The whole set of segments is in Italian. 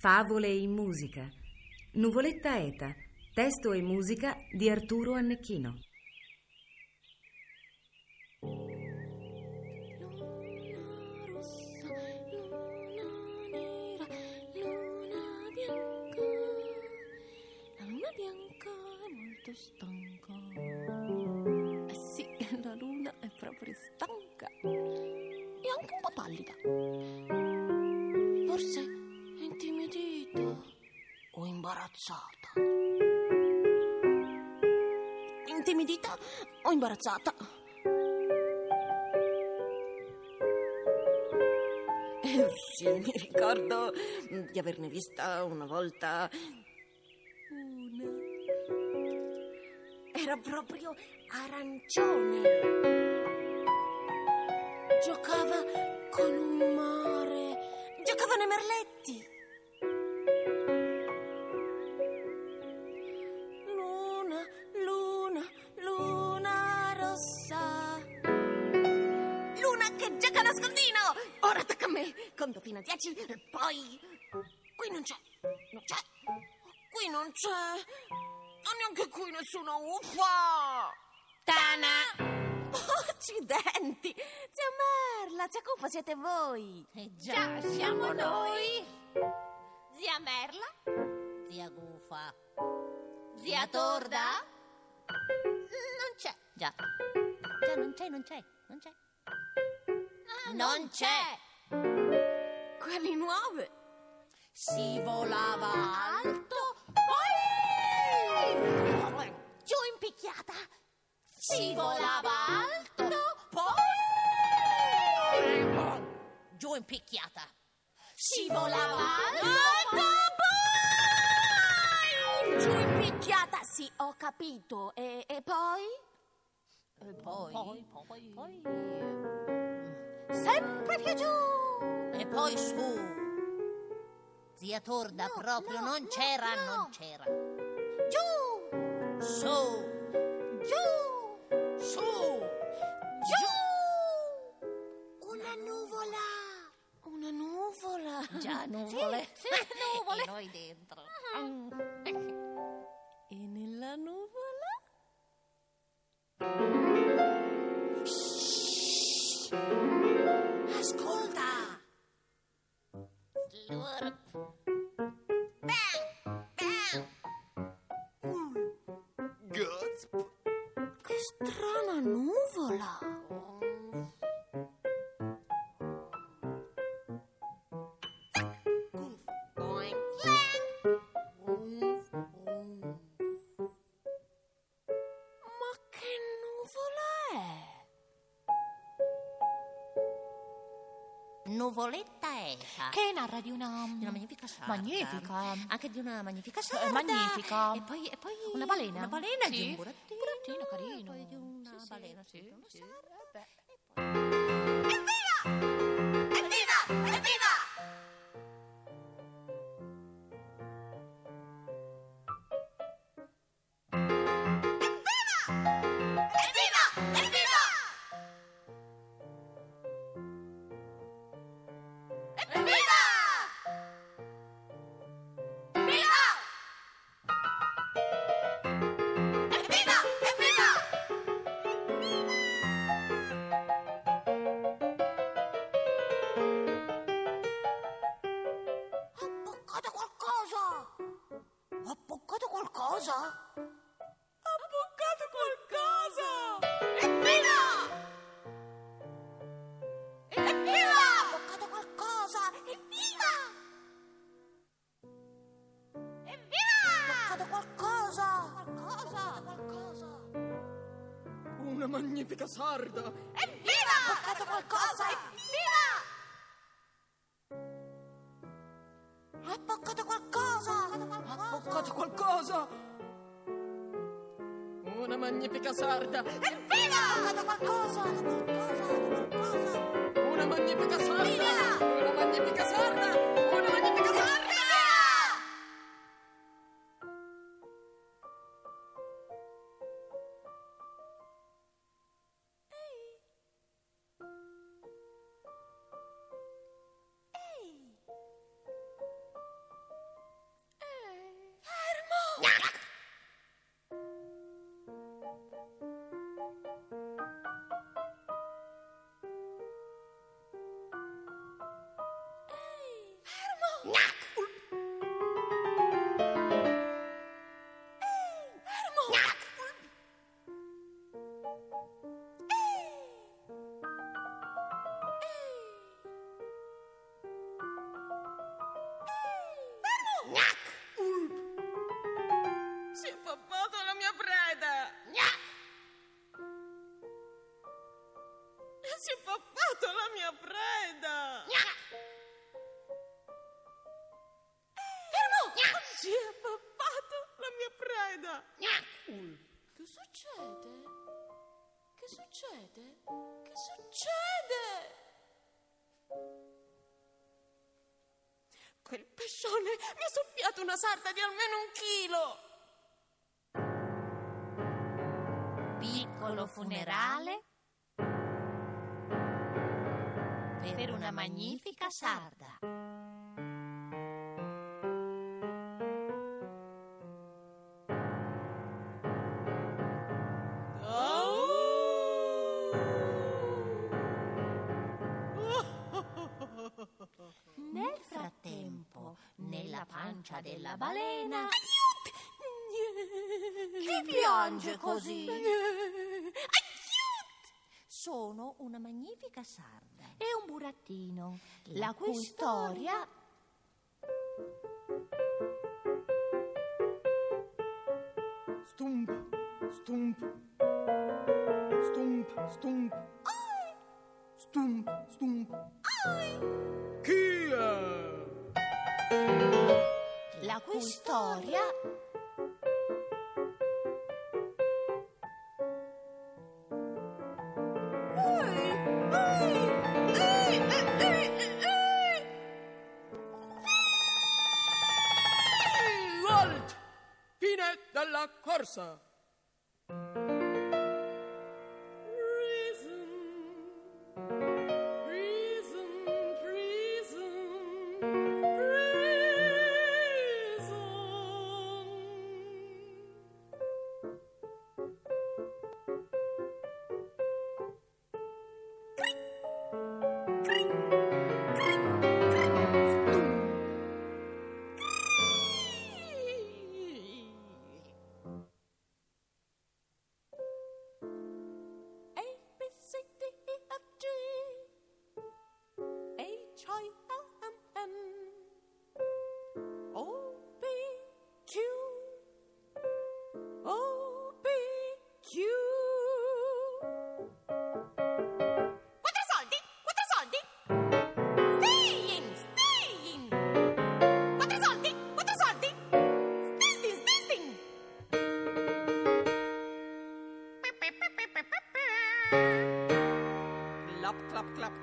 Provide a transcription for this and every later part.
Favole in musica. Nuvoletta Eta. Testo e musica di Arturo Annecchino. Stanca. Eh sì, la luna è proprio stanca. E anche un po' pallida. Imbarazzata. Intimidita o imbarazzata? Eh, sì, mi ricordo di averne vista una volta. Una. Era proprio arancione. Giocava con un mare. Giocava nei merletti. Non neanche qui nessuna uffa! Tana! Accidenti! Zia Merla, zia Cufa siete voi! Eh già, siamo noi. Zia Merla? Zia Gufa. Zia Torda? Non c'è. Già. Già, non c'è, non c'è, non c'è. Ah, non c'è! Quelli nuove! Si volava alto, picchiata! Si volava alto, poi... Giù in picchiata. Si volava alto, Giù in picchiata, sì, ho capito. E, e poi? E poi... Poi, poi... poi... Sempre più giù! E poi su. Zia Torda No, proprio no, non no, c'era, no. non c'era. Giù! Su, 了。Narra di una... Di una magnifica sarda. Magnifica. Anche di una magnifica Eh, sarda. magnifica. E poi, e poi Una balena? Una balena Sì. di un burattino. Burattino carino. E poi di una Sì, sì, balena. sì, sì, una sì. sarda. Poi- Evviva! Qualcosa? Ha boccato qualcosa! Evviva! Evviva! Ha boccato qualcosa! Evviva! Evviva! Ha boccato qualcosa! Qualcosa! Qualcosa! Una magnifica sarda! Evviva! Ha boccato qualcosa! Evviva! Magnifica sarda! Evviva! Qualcosa! Qualcosa! Qualcosa! Una magnifica sarda! Una magnifica sarda! Si è pappato la mia preda! Fermo! Si è pappato la mia preda! Che succede? Che succede? Che succede? Quel pescione mi ha soffiato una sarda di almeno un chilo! Piccolo funerale per una magnifica sarda. Nel frattempo, nella pancia della balena, chi piange così? Sono una magnifica sarda e un burattino, la cui storia Stump, stump, stump, stump. Stump, stump. Chi è? la cui storia della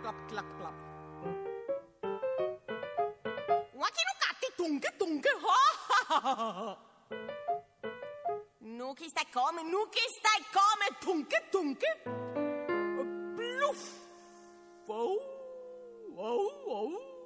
clap, clap, clap. Aqui no catti tunche, tunche, oh! Nu che stai come, nu che stai come, tunche, tunche. Bluff! Oh, oh, oh.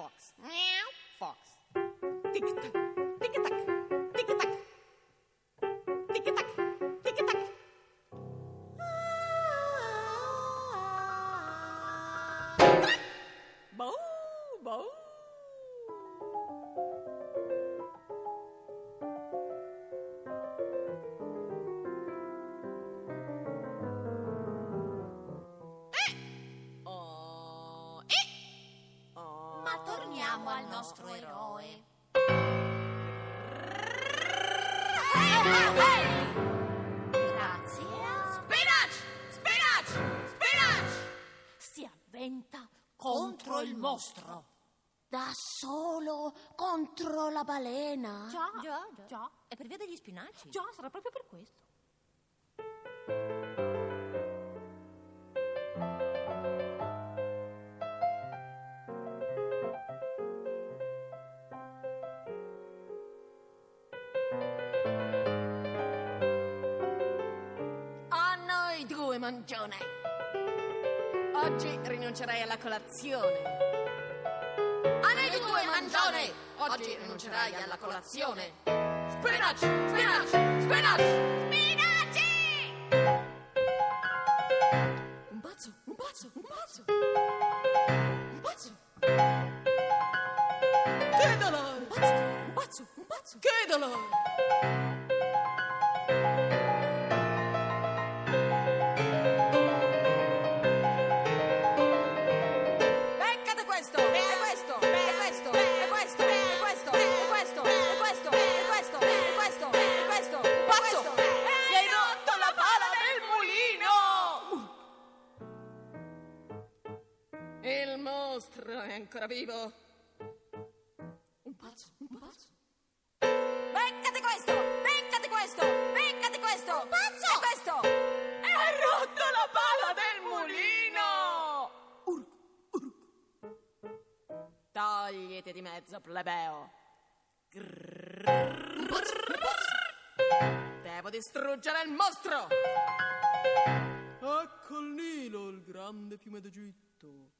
Fox, meow. Fox. Tick tock, Torniamo al nostro eroe. Grazie a... Spinach! Spinach! Spinach! Si avventa contro il mostro. Da solo contro la balena? Già, già, già. È per via degli spinaci. Già, sarà proprio per questo. Mangione. Oggi rinuncerai alla colazione. A noi due mangione! Oggi rinuncerai alla colazione. Spinaci! Spinaci! Spinaci! Spinaci! Un pazzo, un pazzo, un pazzo. Un pazzo. Che dolore! Un pazzo, un pazzo, un pazzo. Che dolore! Ancora vivo. Un pazzo, un pazzo. Beccate questo! Beccate questo! Beccate questo! Un pazzo! E questo! Hai rotto la pala del mulino! Togliete di mezzo, plebeo. Grrr. Devo distruggere il mostro! Ecco il Nilo, il grande fiume d'Egitto.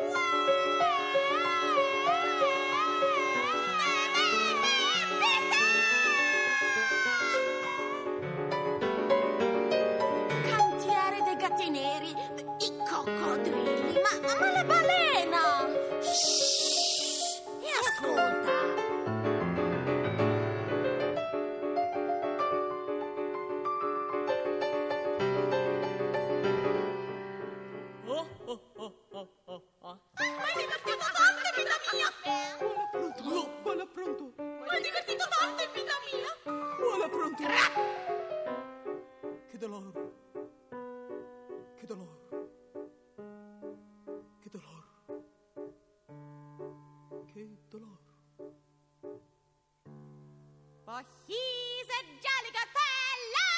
he's a jolly good fellow!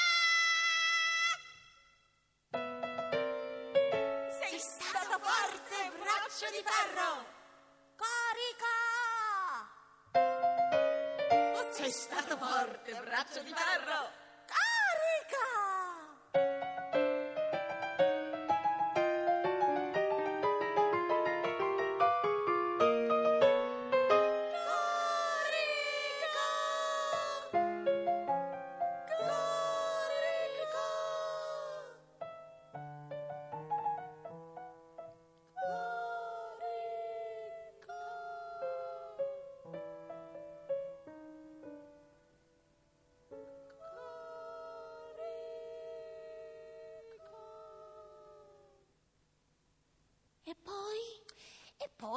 Sei stato forte, braccio di ferro! Carica! Sei stato forte, braccio di ferro!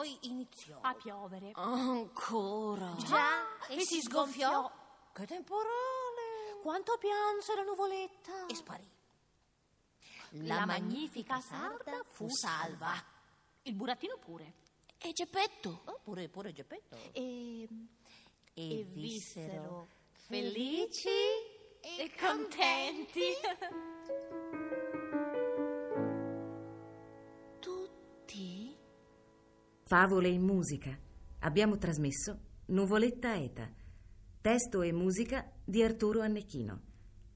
Poi iniziò a piovere. Ancora. Già, e si sgonfiò. Che temporale! Quanto pianse la nuvoletta! E sparì. La magnifica sarda fu salva. Il burattino pure. E Geppetto? Oh, pure, pure Geppetto. E, E, e vissero felici e contenti. Tutti? Favole in musica. Abbiamo trasmesso Nuvoletta Eta. Testo e musica di Arturo Annecchino.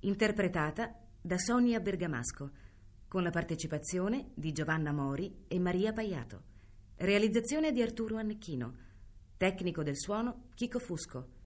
Interpretata da Sonia Bergamasco, con la partecipazione di Giovanna Mori e Maria Paiato. Realizzazione di Arturo Annecchino. Tecnico del suono Chico Fusco.